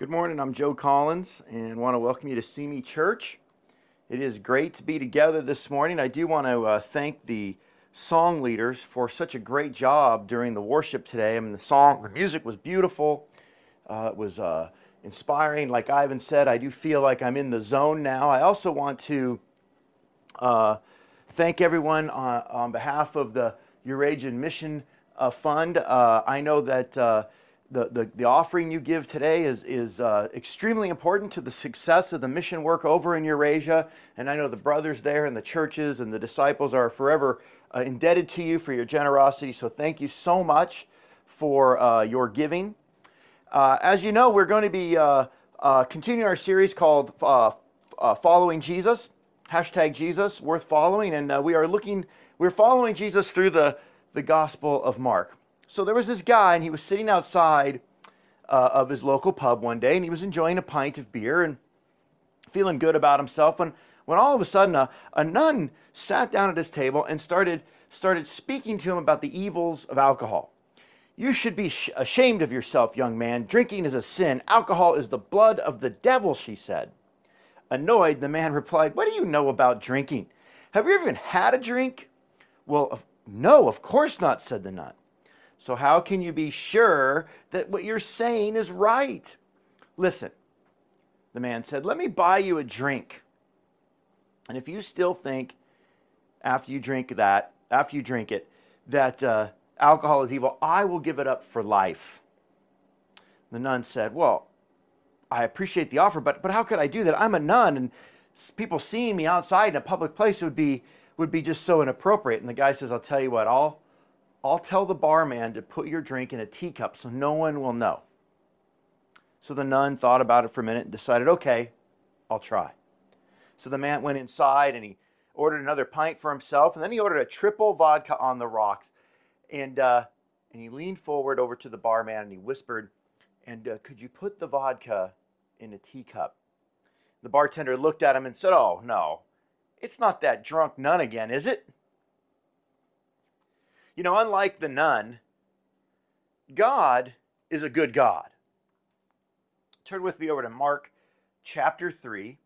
Good morning. I'm Joe Collins and want to welcome you to See Me Church. It is great to be together this morning. I do want to uh, thank the song leaders for such a great job during the worship today. I mean, the song, the music was beautiful. Uh, it was uh, inspiring. Like Ivan said, I do feel like I'm in the zone now. I also want to uh, thank everyone on, on, behalf of the Eurasian Mission uh, Fund. Uh, I know that the, the, the offering you give today is, is uh, extremely important to the success of the mission work over in Eurasia. And I know the brothers there and the churches and the disciples are forever uh, indebted to you for your generosity. So thank you so much for uh, your giving. Uh, as you know, we're going to be uh, uh, continuing our series called Following Jesus, hashtag Jesus, worth following. And we are looking, we're following Jesus through the, the Gospel of Mark. So there was this guy, and he was sitting outside uh, of his local pub one day, and he was enjoying a pint of beer and feeling good about himself. When, when all of a sudden a, a nun sat down at his table and started, started speaking to him about the evils of alcohol. You should be sh- ashamed of yourself, young man. Drinking is a sin. Alcohol is the blood of the devil, she said. Annoyed, the man replied, What do you know about drinking? Have you ever even had a drink? Well, no, of course not, said the nun. So, how can you be sure that what you're saying is right? Listen, the man said, Let me buy you a drink. And if you still think after you drink that, after you drink it, that uh, alcohol is evil, I will give it up for life. The nun said, Well, I appreciate the offer, but, but how could I do that? I'm a nun, and people seeing me outside in a public place would be, would be just so inappropriate. And the guy says, I'll tell you what, I'll, I'll tell the barman to put your drink in a teacup so no one will know. So the nun thought about it for a minute and decided, okay, I'll try. So the man went inside and he ordered another pint for himself, and then he ordered a triple vodka on the rocks. And, uh, and he leaned forward over to the barman and he whispered, And uh, could you put the vodka in a teacup? The bartender looked at him and said, Oh, no, it's not that drunk nun again, is it? You know, unlike the nun, God is a good God. Turn with me over to Mark chapter 3.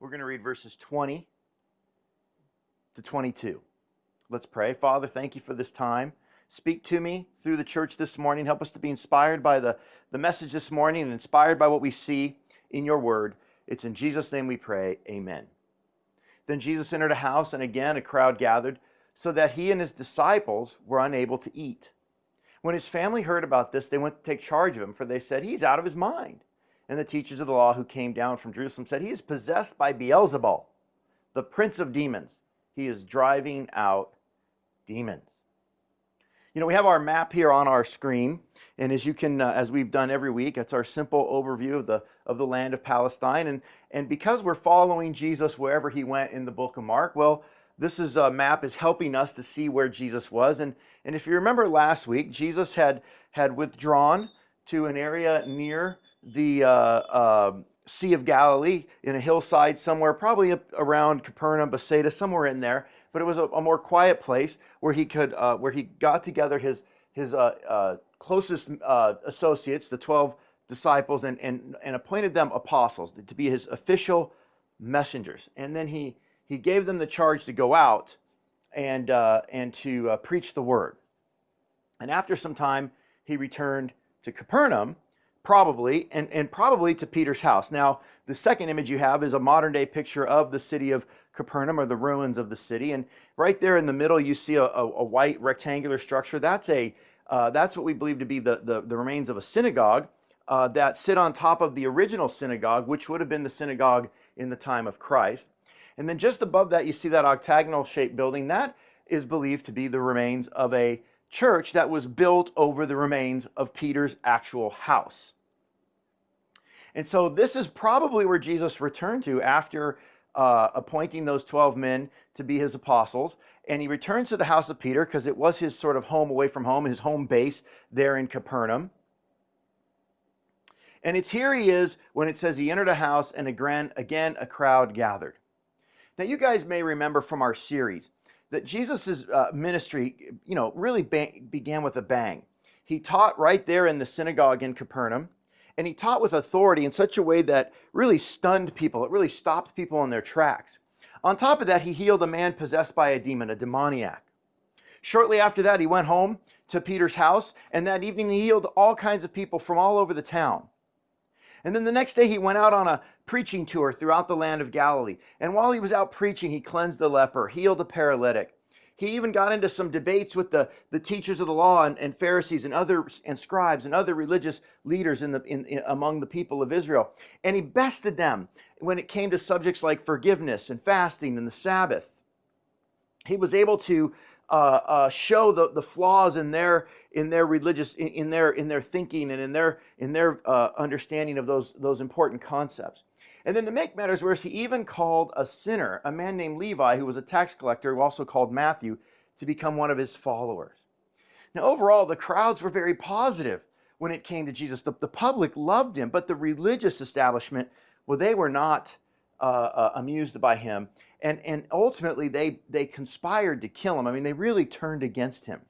We're going to read verses 20 to 22. Let's pray. Father, thank you for this time. Speak to me through the church this morning. Help us to be inspired by the, the message this morning and inspired by what we see in your word. It's in Jesus' name we pray. Amen. Then Jesus entered a house, and again a crowd gathered so that he and his disciples were unable to eat. When his family heard about this, they went to take charge of him, for they said, He's out of his mind. And the teachers of the law who came down from Jerusalem said, He is possessed by Beelzebul, the prince of demons. He is driving out demons. You know, we have our map here on our screen, and as you can, uh, as we've done every week, it's our simple overview of the of the land of Palestine. And and because we're following Jesus wherever he went in the book of Mark, well, this is a map is helping us to see where Jesus was. And, and if you remember last week, Jesus had, had withdrawn to an area near the uh, uh, Sea of Galilee in a hillside somewhere, probably around Capernaum, Bethsaida, somewhere in there. But it was a, a more quiet place where he could, uh, where he got together his his uh, uh, closest uh, associates, the twelve disciples, and, and and appointed them apostles to be his official messengers. And then he he gave them the charge to go out and, uh, and to uh, preach the word. And after some time, he returned to Capernaum, probably, and, and probably to Peter's house. Now, the second image you have is a modern day picture of the city of Capernaum or the ruins of the city. And right there in the middle, you see a, a, a white rectangular structure. That's, a, uh, that's what we believe to be the, the, the remains of a synagogue uh, that sit on top of the original synagogue, which would have been the synagogue in the time of Christ. And then just above that, you see that octagonal shaped building. That is believed to be the remains of a church that was built over the remains of Peter's actual house. And so this is probably where Jesus returned to after uh, appointing those 12 men to be his apostles. And he returns to the house of Peter because it was his sort of home away from home, his home base there in Capernaum. And it's here he is when it says he entered a house and again, again a crowd gathered. Now, you guys may remember from our series that Jesus' uh, ministry, you know, really began with a bang. He taught right there in the synagogue in Capernaum, and he taught with authority in such a way that really stunned people. It really stopped people in their tracks. On top of that, he healed a man possessed by a demon, a demoniac. Shortly after that, he went home to Peter's house, and that evening he healed all kinds of people from all over the town. And then the next day, he went out on a preaching tour throughout the land of Galilee. And while he was out preaching, he cleansed a leper, healed a paralytic. He even got into some debates with the, the teachers of the law and, and Pharisees and other and scribes and other religious leaders in the, in, in, among the people of Israel. And he bested them when it came to subjects like forgiveness and fasting and the Sabbath. He was able to uh, uh, show the, the flaws in their in their religious in, in their in their thinking and in their in their uh, understanding of those those important concepts. And then to make matters worse, he even called a sinner, a man named Levi, who was a tax collector, who also called Matthew, to become one of his followers. Now, overall, the crowds were very positive when it came to Jesus. The, the public loved him, but the religious establishment, well, they were not uh, uh, amused by him. And, and ultimately, they, they conspired to kill him. I mean, they really turned against him.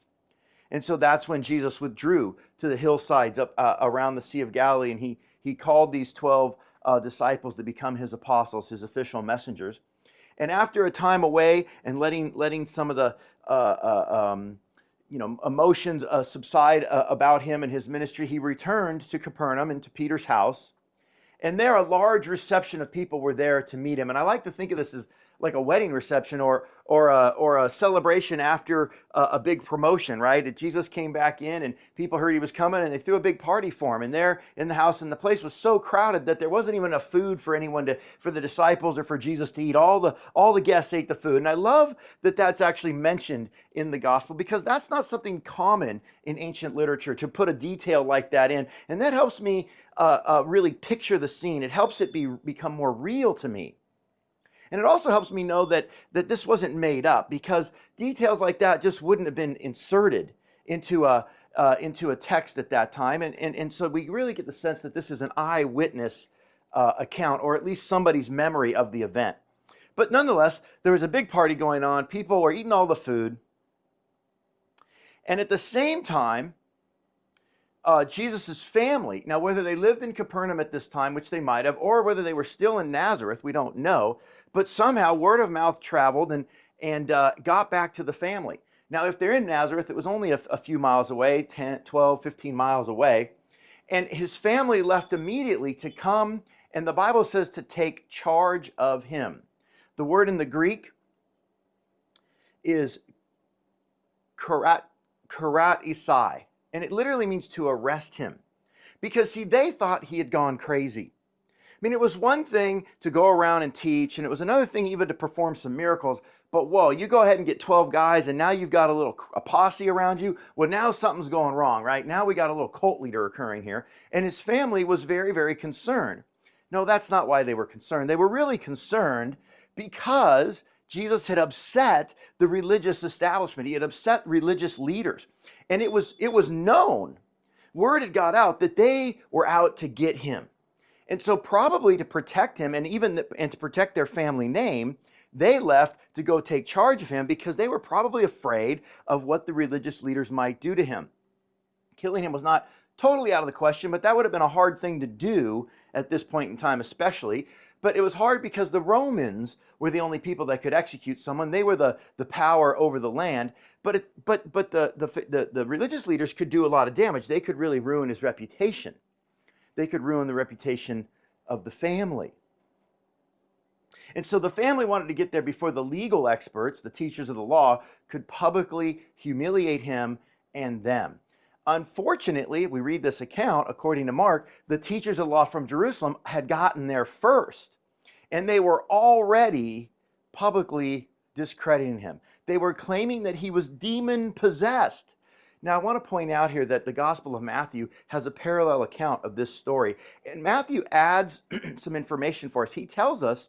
And so that's when Jesus withdrew to the hillsides up uh, around the Sea of Galilee, and he, he called these 12 uh, disciples to become his apostles, his official messengers. And after a time away and letting, letting some of the uh, uh um, you know, emotions uh, subside uh, about him and his ministry, he returned to Capernaum and to Peter's house. And there, a large reception of people were there to meet him. And I like to think of this as like a wedding reception or or a, or a celebration after a, a, big promotion, right? Jesus came back in and people heard he was coming and they threw a big party for him. And there in the house, and the place was so crowded that there wasn't even enough food for anyone to, for the disciples or for Jesus to eat. All the, all the guests ate the food. And I love that that's actually mentioned in the gospel because that's not something common in ancient literature to put a detail like that in. And that helps me uh, uh, really picture the scene. It helps it be, become more real to me. And it also helps me know that, that this wasn't made up because details like that just wouldn't have been inserted into a, uh, into a text at that time. And, and, and so we really get the sense that this is an eyewitness uh, account or at least somebody's memory of the event. But nonetheless, there was a big party going on. People were eating all the food. And at the same time, uh, Jesus' family, now whether they lived in Capernaum at this time, which they might have, or whether they were still in Nazareth, we don't know, but somehow word of mouth traveled and, and uh, got back to the family. Now, if they're in Nazareth, it was only a, a few miles away 10, 12, 15 miles away. And his family left immediately to come, and the Bible says to take charge of him. The word in the Greek is karat, karat isai, and it literally means to arrest him. Because, see, they thought he had gone crazy. I mean, it was one thing to go around and teach, and it was another thing even to perform some miracles. But whoa, you go ahead and get 12 guys, and now you've got a little a posse around you. Well, now something's going wrong, right? Now we got a little cult leader occurring here. And his family was very, very concerned. No, that's not why they were concerned. They were really concerned because Jesus had upset the religious establishment. He had upset religious leaders. And it was it was known, word had got out that they were out to get him. And so, probably to protect him and even the, and to protect their family name, they left to go take charge of him because they were probably afraid of what the religious leaders might do to him. Killing him was not totally out of the question, but that would have been a hard thing to do at this point in time, especially. But it was hard because the Romans were the only people that could execute someone. They were the, the power over the land. But, it, but, but the, the, the, the religious leaders could do a lot of damage. They could really ruin his reputation they could ruin the reputation of the family. And so the family wanted to get there before the legal experts, the teachers of the law, could publicly humiliate him and them. Unfortunately, we read this account, according to Mark, the teachers of the law from Jerusalem had gotten there first. And they were already publicly discrediting him. They were claiming that he was demon possessed. Now, I want to point out here that the Gospel of Matthew has a parallel account of this story. And Matthew adds some information for us. He tells us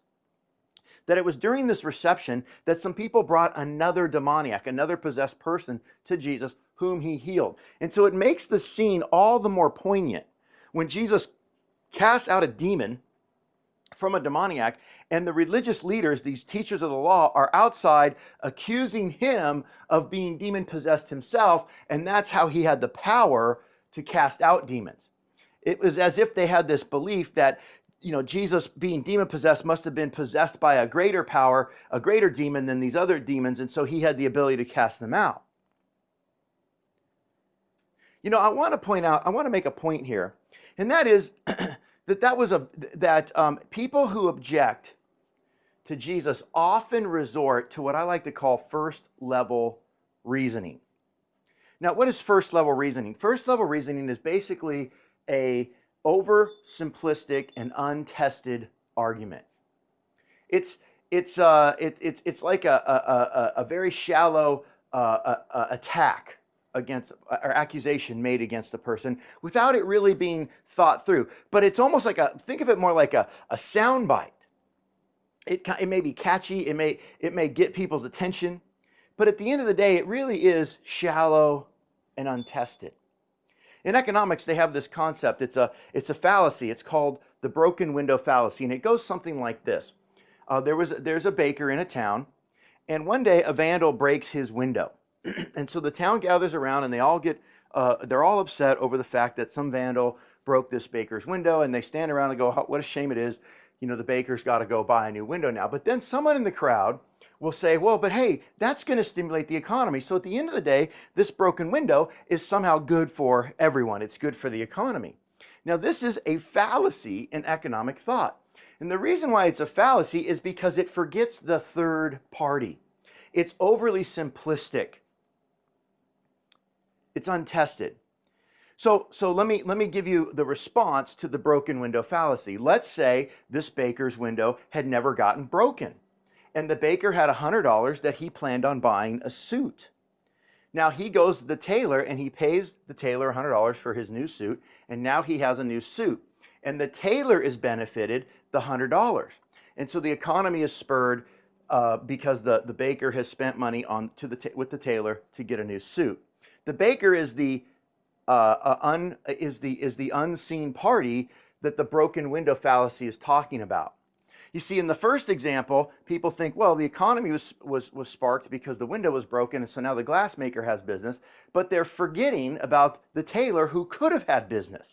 that it was during this reception that some people brought another demoniac, another possessed person to Jesus, whom he healed. And so it makes the scene all the more poignant when Jesus casts out a demon from a demoniac and the religious leaders, these teachers of the law, are outside accusing him of being demon possessed himself, and that's how he had the power to cast out demons. it was as if they had this belief that you know Jesus being demon possessed must have been possessed by a greater power, a greater demon than these other demons and so he had the ability to cast them out. You know, I want to point out, I want to make a point here, and that is that that was a that um, people who object to Jesus often resort to what I like to call first level reasoning. Now, what is first level reasoning? First level reasoning is basically a over simplistic and untested argument. It's it's uh it, it's it's like a a, a, a very shallow uh, a, attack against or accusation made against a person without it really being thought through. But it's almost like a think of it more like a, a sound bite. It, it may be catchy, it may, it may get people's attention, but at the end of the day, it really is shallow and untested. In economics, they have this concept. It's a, it's a fallacy. It's called the broken window fallacy, and it goes something like this. Uh, there was, there's a baker in a town, and one day a vandal breaks his window. and so the town gathers around and they all get uh, they're all upset over the fact that some vandal broke this baker's window and they stand around and go what a shame it is you know the baker's got to go buy a new window now. But then someone in the crowd will say well but hey that's going to stimulate the economy. So at the end of the day this broken window is somehow good for everyone. It's good for the economy. Now this is a fallacy in economic thought. And the reason why it's a fallacy is because it forgets the third party. It's overly simplistic. It's untested. So, so let me let me give you the response to the broken window fallacy. Let's say this baker's window had never gotten broken, and the baker had $100 that he planned on buying a suit. Now he goes to the tailor and he pays the tailor $100 for his new suit, and now he has a new suit. And the tailor is benefited the $100. And so the economy is spurred uh, because the, the baker has spent money on to the with the tailor to get a new suit. The baker is the uh, un, is the is the unseen party that the broken window fallacy is talking about. You see, in the first example, people think, well, the economy was, was, was sparked because the window was broken, and so now the glassmaker has business, but they're forgetting about the tailor who could have had business.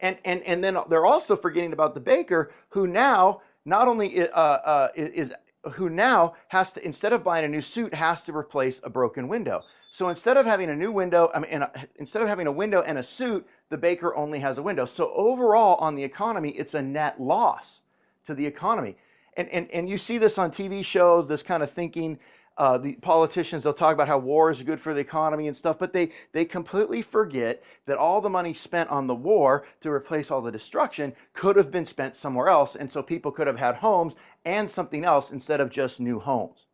And, and, and then they're also forgetting about the baker who now not only uh, uh, is, who now has to, instead of buying a new suit, has to replace a broken window. So instead of having a new window, I mean, a, instead of having a window and a suit, the baker only has a window. So overall, on the economy, it's a net loss to the economy. And, and, and you see this on TV shows, this kind of thinking. Uh, the politicians, they'll talk about how war is good for the economy and stuff, but they, they completely forget that all the money spent on the war to replace all the destruction could have been spent somewhere else. And so people could have had homes and something else instead of just new homes.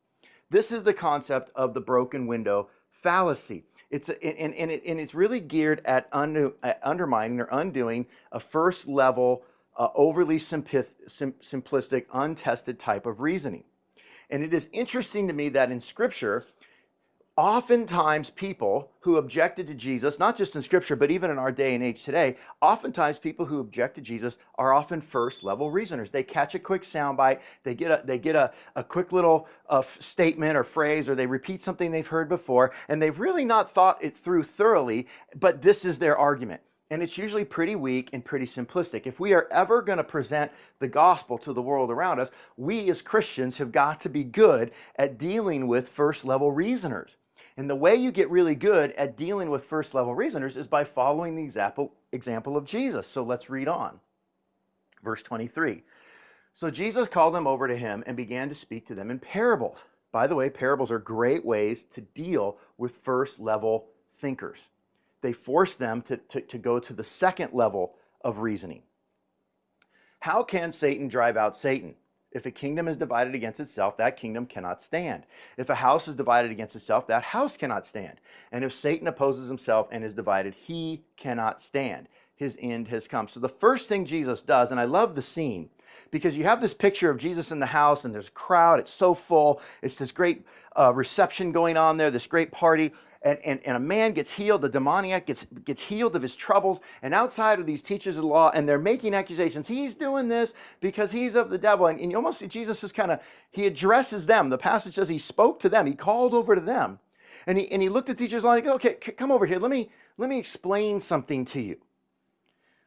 This is the concept of the broken window fallacy. It's a, and, and, it, and it's really geared at, undo, at undermining or undoing a first level, uh, overly simpith, sim, simplistic, untested type of reasoning. And it is interesting to me that in Scripture, oftentimes people who objected to Jesus, not just in scripture, but even in our day and age today, oftentimes people who object to Jesus are often first level reasoners. They catch a quick soundbite, they get a they get a, a quick little uh, statement or phrase, or they repeat something they've heard before, and they've really not thought it through thoroughly, but this is their argument. And it's usually pretty weak and pretty simplistic. If we are ever going to present the gospel to the world around us, we as Christians have got to be good at dealing with first level reasoners. And the way you get really good at dealing with first level reasoners is by following the example, example of Jesus. So let's read on. Verse 23. So Jesus called them over to him and began to speak to them in parables. By the way, parables are great ways to deal with first level thinkers. They force them to, to, to go to the second level of reasoning. How can Satan drive out Satan? If a kingdom is divided against itself, that kingdom cannot stand. If a house is divided against itself, that house cannot stand. And if Satan opposes himself and is divided, he cannot stand. His end has come. So the first thing Jesus does, and I love the scene, because you have this picture of Jesus in the house, and there's a crowd, it's so full, it's this great uh, reception going on there, this great party and, and, and a man gets healed, the demoniac gets, gets healed of his troubles, and outside of these teachers of the law, and they're making accusations. He's doing this because he's of the devil. And, and you almost see Jesus is kind of, he addresses them. The passage says he spoke to them, he called over to them. And he, and he looked at the teachers of the law and he goes, okay, c- come over here. Let me, let me explain something to you.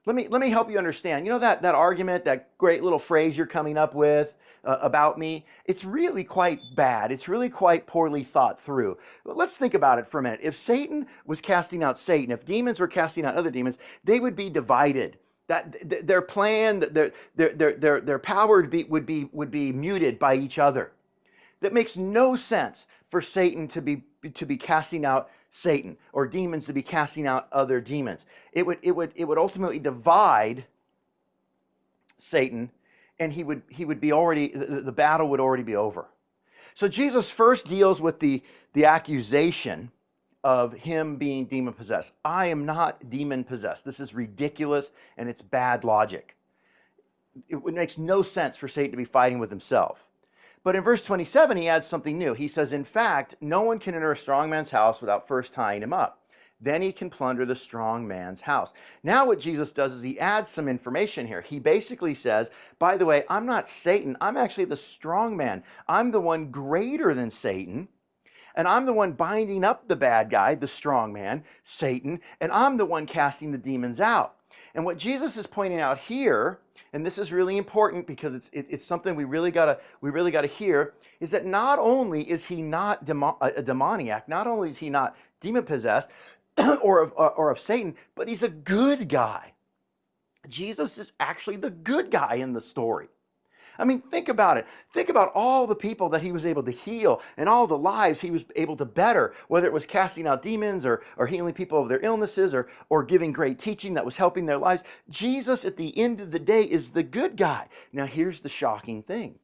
Let me, let me help you understand. You know that, that argument, that great little phrase you're coming up with uh, about me? It's really quite bad. It's really quite poorly thought through. But let's think about it for a minute. If Satan was casting out Satan, if demons were casting out other demons, they would be divided that their plan, their, their, their, their, power would be, would, be, would be muted by each other. That makes no sense for Satan to be, to be casting out Satan or demons to be casting out other demons. It would, it would, it would ultimately divide Satan and he would, he would be already, the, the battle would already be over. So Jesus first deals with the, the accusation of him being demon possessed. I am not demon possessed. This is ridiculous and it's bad logic. It makes no sense for Satan to be fighting with himself. But in verse 27, he adds something new. He says, In fact, no one can enter a strong man's house without first tying him up. Then he can plunder the strong man's house. Now, what Jesus does is he adds some information here. He basically says, By the way, I'm not Satan. I'm actually the strong man. I'm the one greater than Satan and I'm the one binding up the bad guy, the strong man, Satan, and I'm the one casting the demons out. And what Jesus is pointing out here, and this is really important because it's it, it's something we really gotta we really gotta hear, is that not only is he not demo, a, a demoniac, not only is he not demon possessed or of uh, or of Satan, but he's a good guy. Jesus is actually the good guy in the story. I mean, think about it. Think about all the people that he was able to heal and all the lives he was able to better, whether it was casting out demons or, or healing people of their illnesses or, or giving great teaching that was helping their lives. Jesus, at the end of the day, is the good guy. Now, here's the shocking thing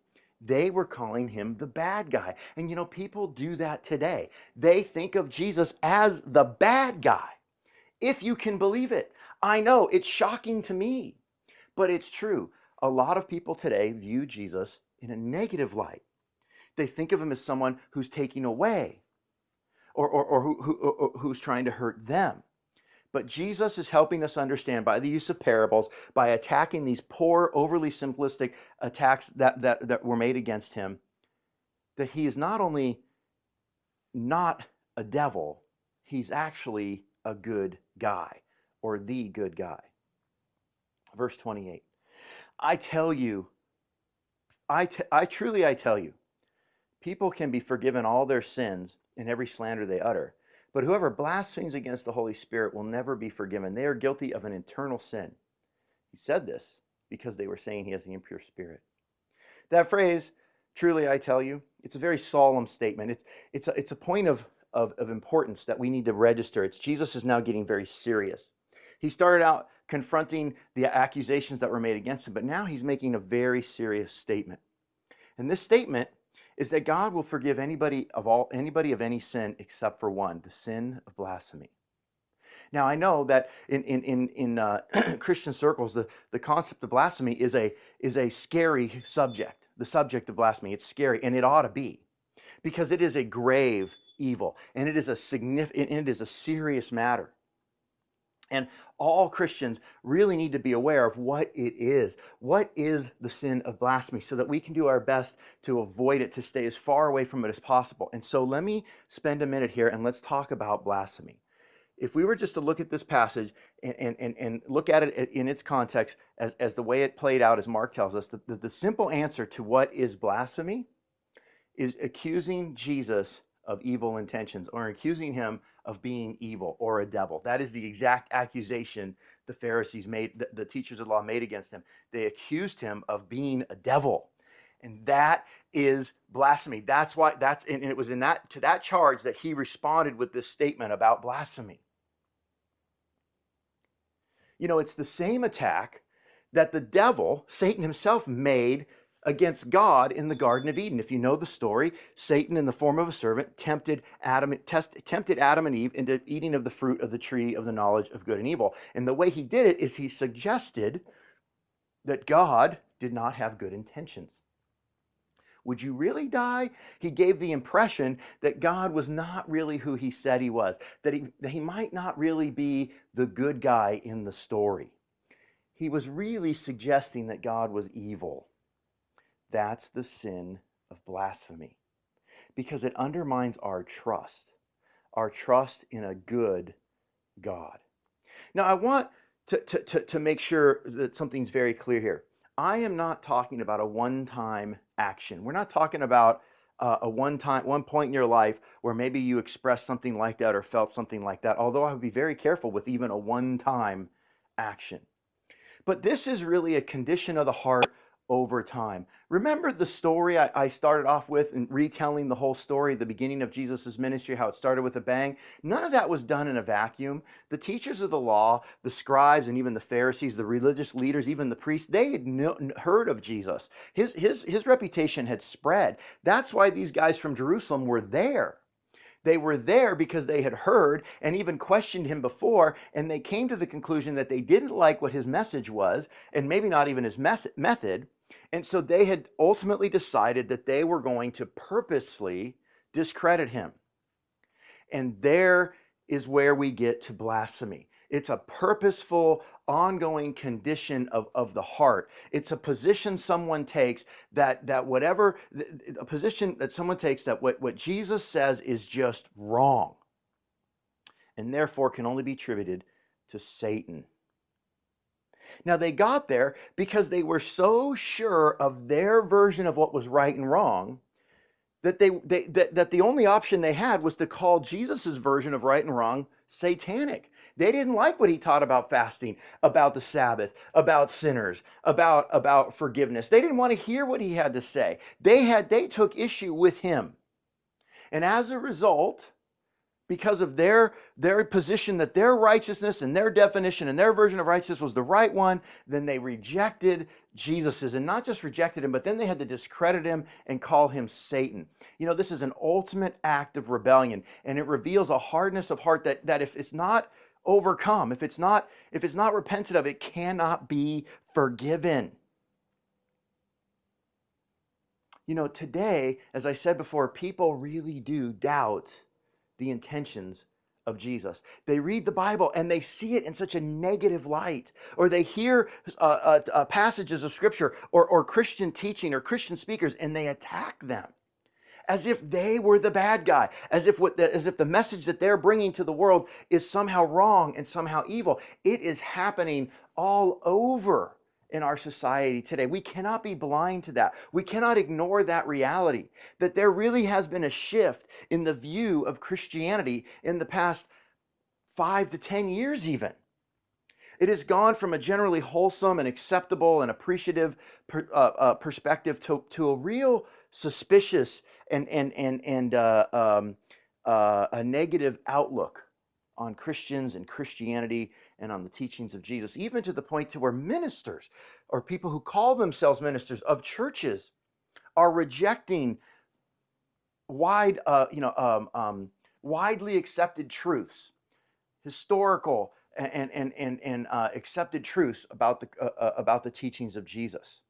they were calling him the bad guy. And you know, people do that today. They think of Jesus as the bad guy, if you can believe it. I know it's shocking to me, but it's true a lot of people today view Jesus in a negative light. They think of him as someone who's taking away or, or, or who, who, who's trying to hurt them. But Jesus is helping us understand by the use of parables, by attacking these poor, overly simplistic attacks that, that, that were made against him, that he is not only not a devil, he's actually a good guy or the good guy. Verse 28. I tell you, I, t- I truly I tell you, people can be forgiven all their sins and every slander they utter. But whoever blasphemes against the Holy Spirit will never be forgiven. They are guilty of an eternal sin. He said this because they were saying he has the impure spirit. That phrase, truly I tell you, it's a very solemn statement. It's, it's, a, it's a point of, of, of importance that we need to register. It's Jesus is now getting very serious. He started out confronting the accusations that were made against him, but now he's making a very serious statement. And this statement is that God will forgive anybody of all anybody of any sin except for one, the sin of blasphemy. Now I know that in in in, in uh, Christian circles, the, the concept of blasphemy is a is a scary subject. The subject of blasphemy, it's scary, and it ought to be, because it is a grave evil, and it is a significant, it is a serious matter. And all Christians really need to be aware of what it is. What is the sin of blasphemy so that we can do our best to avoid it, to stay as far away from it as possible. And so let me spend a minute here and let's talk about blasphemy. If we were just to look at this passage and, and, and, look at it in its context as, as the way it played out, as Mark tells us, the, the, the simple answer to what is blasphemy is accusing Jesus of evil intentions or accusing him of being evil or a devil. That is the exact accusation the Pharisees made, the, the teachers of law made against him. They accused him of being a devil. And that is blasphemy. That's why that's and it was in that to that charge that he responded with this statement about blasphemy. You know, it's the same attack that the devil, Satan himself, made against God in the Garden of Eden. If you know the story, Satan, in the form of a servant, tempted Adam, test, tempted Adam and Eve into eating of the fruit of the tree of the knowledge of good and evil. And the way he did it is he suggested that God did not have good intentions. Would you really die? He gave the impression that God was not really who he said he was, that he, that he might not really be the good guy in the story. He was really suggesting that God was evil that's the sin of blasphemy because it undermines our trust, our trust in a good God. Now, I want to, to, to, to make sure that something's very clear here. I am not talking about a one time action. We're not talking about uh, a one time one point in your life where maybe you expressed something like that or felt something like that although i would be very careful with even a one time action but this is really a condition of the heart over time. Remember the story I, I, started off with and retelling the whole story, the beginning of Jesus' ministry, how it started with a bang? None of that was done in a vacuum. The teachers of the law, the scribes, and even the Pharisees, the religious leaders, even the priests, they had heard of Jesus. His, his, his reputation had spread. That's why these guys from Jerusalem were there. They were there because they had heard and even questioned him before, and they came to the conclusion that they didn't like what his message was, and maybe not even his mes- method. And so they had ultimately decided that they were going to purposely discredit him. And there is where we get to blasphemy. It's a purposeful, ongoing condition of, of the heart. It's a position someone takes that, that whatever, a position that someone takes that what, what Jesus says is just wrong and therefore can only be attributed to Satan. Now, they got there because they were so sure of their version of what was right and wrong that, they, they, that, that the only option they had was to call Jesus' version of right and wrong satanic. They didn't like what he taught about fasting, about the Sabbath, about sinners, about, about forgiveness. They didn't want to hear what he had to say. They had they took issue with him. And as a result, because of their, their position that their righteousness and their definition and their version of righteousness was the right one, then they rejected Jesus's and not just rejected him, but then they had to discredit him and call him Satan. You know, this is an ultimate act of rebellion, and it reveals a hardness of heart that, that if it's not overcome, if it's not, if it's not repented of, it cannot be forgiven. You know, today, as I said before, people really do doubt the intentions of Jesus. They read the Bible and they see it in such a negative light, or they hear uh, uh, uh, passages of Scripture or, or Christian teaching or Christian speakers and they attack them as if they were the bad guy, as if what the, as if the message that they're bringing to the world is somehow wrong and somehow evil. It is happening all over in our society today. We cannot be blind to that. We cannot ignore that reality that there really has been a shift in the view of Christianity in the past five to 10 years, even. It has gone from a generally wholesome and acceptable and appreciative per, uh, uh, perspective to, to a real suspicious and, and, and, and uh, um, uh, a negative outlook on Christians and Christianity and on the teachings of Jesus, even to the point to where ministers or people who call themselves ministers of churches are rejecting wide, uh, you know, um, um, widely accepted truths, historical and and and and uh, accepted truths about the uh, uh about the teachings of Jesus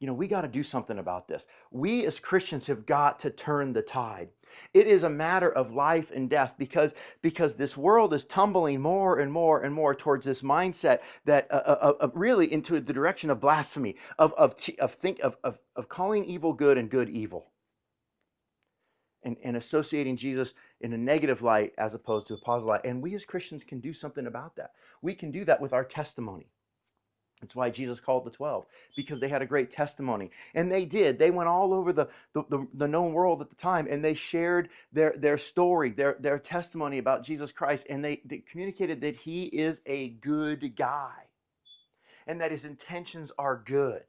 you know, we got to do something about this. We as Christians have got to turn the tide. It is a matter of life and death because because this world is tumbling more and more and more towards this mindset that uh, uh, uh, really into the direction of blasphemy, of of of think of of, of calling evil good and good evil. And, and associating Jesus in a negative light as opposed to a positive light. And we as Christians can do something about that. We can do that with our testimony. That's why Jesus called the 12, because they had a great testimony. And they did. They went all over the, the, the, the, known world at the time and they shared their, their story, their, their testimony about Jesus Christ. And they, they communicated that he is a good guy and that his intentions are good.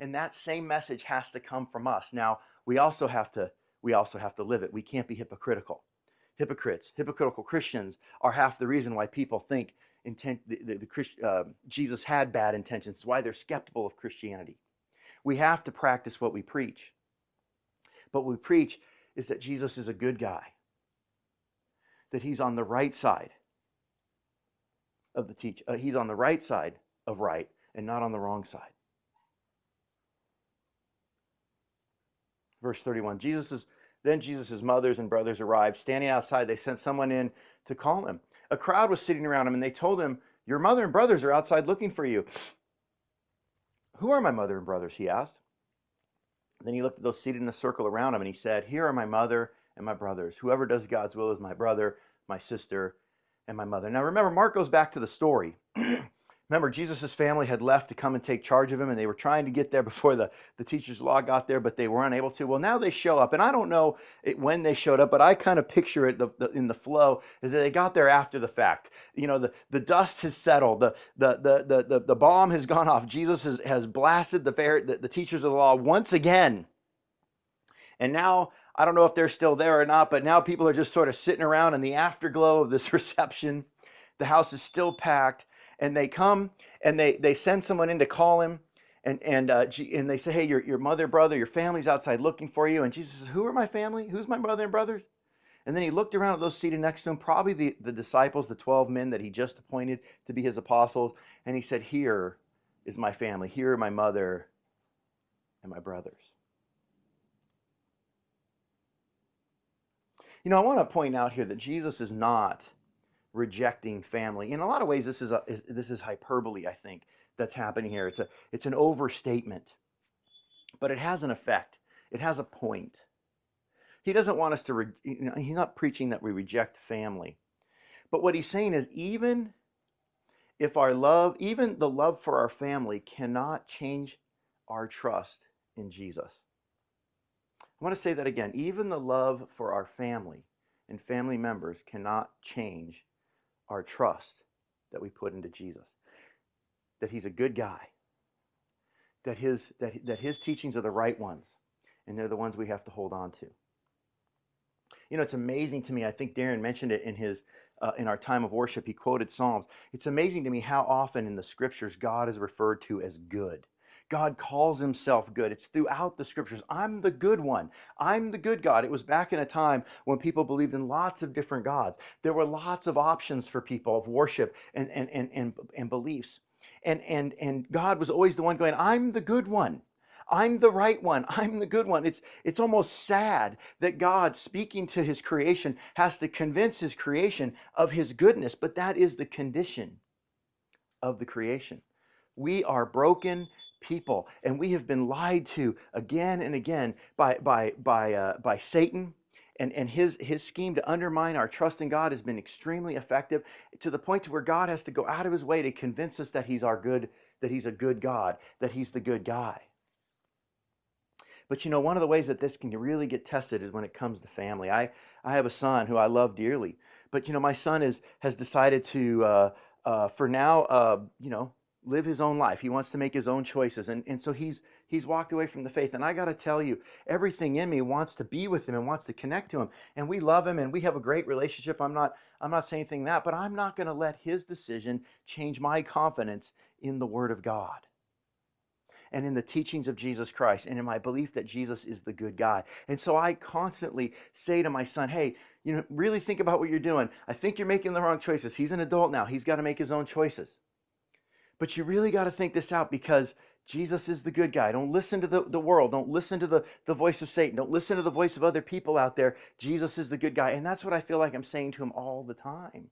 And that same message has to come from us. Now, we also have to we also have to live it. We can't be hypocritical. Hypocrites, hypocritical Christians are half the reason why people think intent, the, the, the uh, Jesus had bad intentions. It's why they're skeptical of Christianity. We have to practice what we preach. But we preach is that Jesus is a good guy, that he's on the right side of the teach. Uh, he's on the right side of right and not on the wrong side. Verse 31. Jesus is then Jesus' mothers and brothers arrived. Standing outside, they sent someone in to call him a crowd was sitting around him and they told him, Your mother and brothers are outside looking for you. Who are my mother and brothers? He asked. Then he looked at those seated in a circle around him and he said, Here are my mother and my brothers. Whoever does God's will is my brother, my sister, and my mother. Now remember, Mark goes back to the story. remember, Jesus' family had left to come and take charge of him, and they were trying to get there before the, the teacher's of law got there, but they were unable to. Well, now they show up, and I don't know it, when they showed up, but I kind of picture it the, the, in the flow is that they got there after the fact. You know, the, the dust has settled, the, the, the, the, the, the bomb has gone off. Jesus has, has blasted the, the, the teachers of the law once again. And now I don't know if they're still there or not, but now people are just sort of sitting around in the afterglow of this reception. The house is still packed, and they come and they they send someone in to call him, and and uh, and they say, hey, your your mother, brother, your family's outside looking for you. And Jesus says, who are my family? Who's my mother and brothers? And then he looked around at those seated next to him, probably the, the disciples, the 12 men that he just appointed to be his apostles. And he said, Here is my family. Here are my mother and my brothers. You know, I want to point out here that Jesus is not rejecting family. In a lot of ways, this is a, this is hyperbole. I think that's happening here. It's a it's an overstatement, but it has an effect. It has a point. He doesn't want us to. Re, you know, he's not preaching that we reject family, but what he's saying is even if our love, even the love for our family, cannot change our trust in Jesus. I want to say that again. Even the love for our family and family members cannot change our trust that we put into Jesus. That he's a good guy. That his, that, that his teachings are the right ones. And they're the ones we have to hold on to. You know, it's amazing to me. I think Darren mentioned it in his uh, in our time of worship. He quoted Psalms. It's amazing to me how often in the scriptures God is referred to as good. God calls himself good. It's throughout the scriptures. I'm the good one. I'm the good God. It was back in a time when people believed in lots of different gods. There were lots of options for people of worship and, and, and, and, and beliefs. And, and, and God was always the one going, I'm the good one. I'm the right one. I'm the good one. It's, it's almost sad that God, speaking to his creation, has to convince his creation of his goodness, but that is the condition of the creation. We are broken people. And we have been lied to again and again by, by, by, uh, by Satan. And, and his, his scheme to undermine our trust in God has been extremely effective to the point to where God has to go out of his way to convince us that he's our good, that he's a good God, that he's the good guy. But you know, one of the ways that this can really get tested is when it comes to family. I, I have a son who I love dearly, but you know, my son is has decided to, uh, uh, for now, uh, you know, live his own life. He wants to make his own choices. And, and so he's he's walked away from the faith. And I got to tell you, everything in me wants to be with him and wants to connect to him. And we love him and we have a great relationship. I'm not I'm not saying anything that, but I'm not going to let his decision change my confidence in the word of God. And in the teachings of Jesus Christ, and in my belief that Jesus is the good guy. And so I constantly say to my son, hey, you know, really think about what you're doing. I think you're making the wrong choices. He's an adult now. He's got to make his own choices. But you really got to think this out because Jesus is the good guy. Don't listen to the, the world. Don't listen to the, the voice of Satan. Don't listen to the voice of other people out there. Jesus is the good guy. And that's what I feel like I'm saying to him all the time.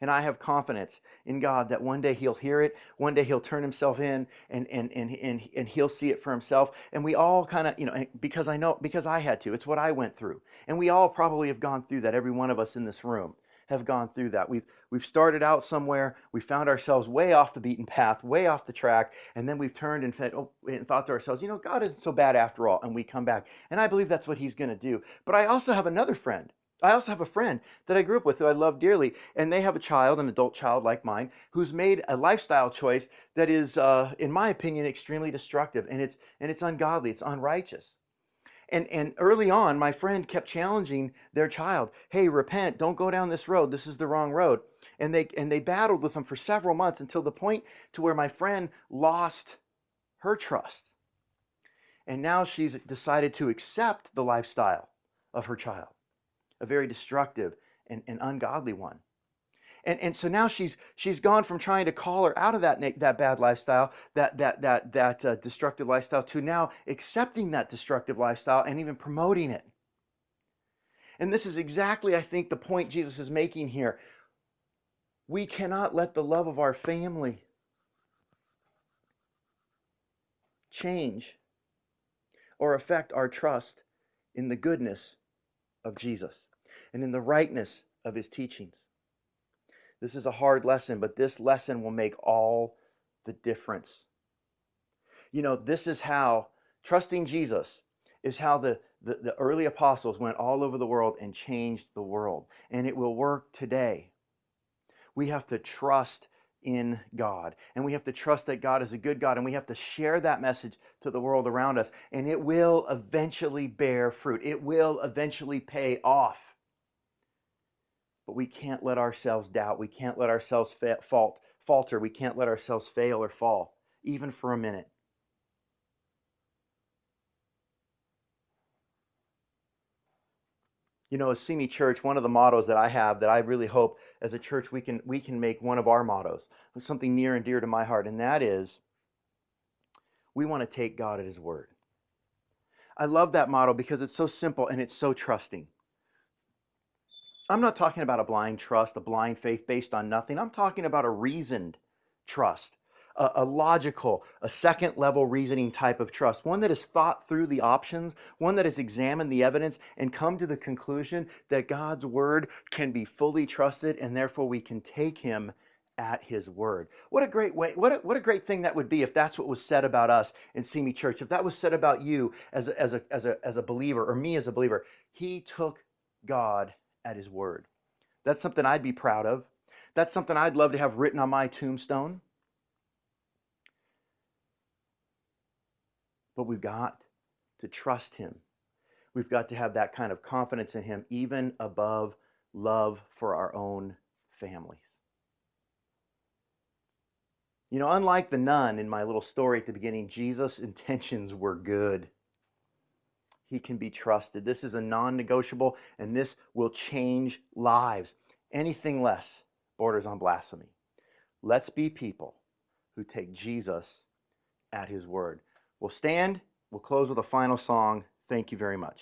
And I have confidence in God that one day he'll hear it, one day he'll turn himself in and and and and, and he'll see it for himself. And we all kind of, you know, because I know because I had to. It's what I went through. And we all probably have gone through that every one of us in this room have gone through that. We've we've started out somewhere, we found ourselves way off the beaten path, way off the track, and then we've turned and, fed, oh, and thought to ourselves, you know, God isn't so bad after all, and we come back. And I believe that's what He's going to do. But I also have another friend. I also have a friend that I grew up with who I love dearly, and they have a child, an adult child like mine, who's made a lifestyle choice that is, uh, in my opinion, extremely destructive, and it's and it's ungodly, it's unrighteous. And, and early on, my friend kept challenging their child, hey, repent, don't go down this road, this is the wrong road. And they, and they battled with them for several months until the point to where my friend lost her trust. And now she's decided to accept the lifestyle of her child, a very destructive and, and ungodly one. And, and so now she's she's gone from trying to call her out of that that bad lifestyle, that that that that uh, destructive lifestyle, to now accepting that destructive lifestyle and even promoting it. And this is exactly, I think, the point Jesus is making here. We cannot let the love of our family change or affect our trust in the goodness of Jesus and in the rightness of his teachings. This is a hard lesson, but this lesson will make all the difference. You know, this is how trusting Jesus is how the, the, the, early apostles went all over the world and changed the world. And it will work today. We have to trust in God. And we have to trust that God is a good God. And we have to share that message to the world around us. And it will eventually bear fruit, it will eventually pay off. But we can't let ourselves doubt. We can't let ourselves fa- fault, falter. We can't let ourselves fail or fall, even for a minute. You know, as Simi Church, one of the mottos that I have that I really hope as a church we can we can make one of our mottos, something near and dear to my heart, and that is we want to take God at his word. I love that motto because it's so simple and it's so trusting. I'm not talking about a blind trust, a blind faith based on nothing. I'm talking about a reasoned trust a, a logical, a second level reasoning type of trust, one that has thought through the options, one that has examined the evidence and come to the conclusion that God's word can be fully trusted and therefore we can take him at his word. What a great way, what a, what a great thing that would be if that's what was said about us in Simi Church, if that was said about you as a, as a, as a, as a believer or me as a believer. He took God at his word. That's something I'd be proud of. That's something I'd love to have written on my tombstone. But we've got to trust Him. We've got to have that kind of confidence in Him, even above love for our own families. You know, unlike the nun in my little story at the beginning, Jesus' intentions were good. He can be trusted. This is a non negotiable, and this will change lives. Anything less borders on blasphemy. Let's be people who take Jesus at his word. We'll stand. We'll close with a final song. Thank you very much.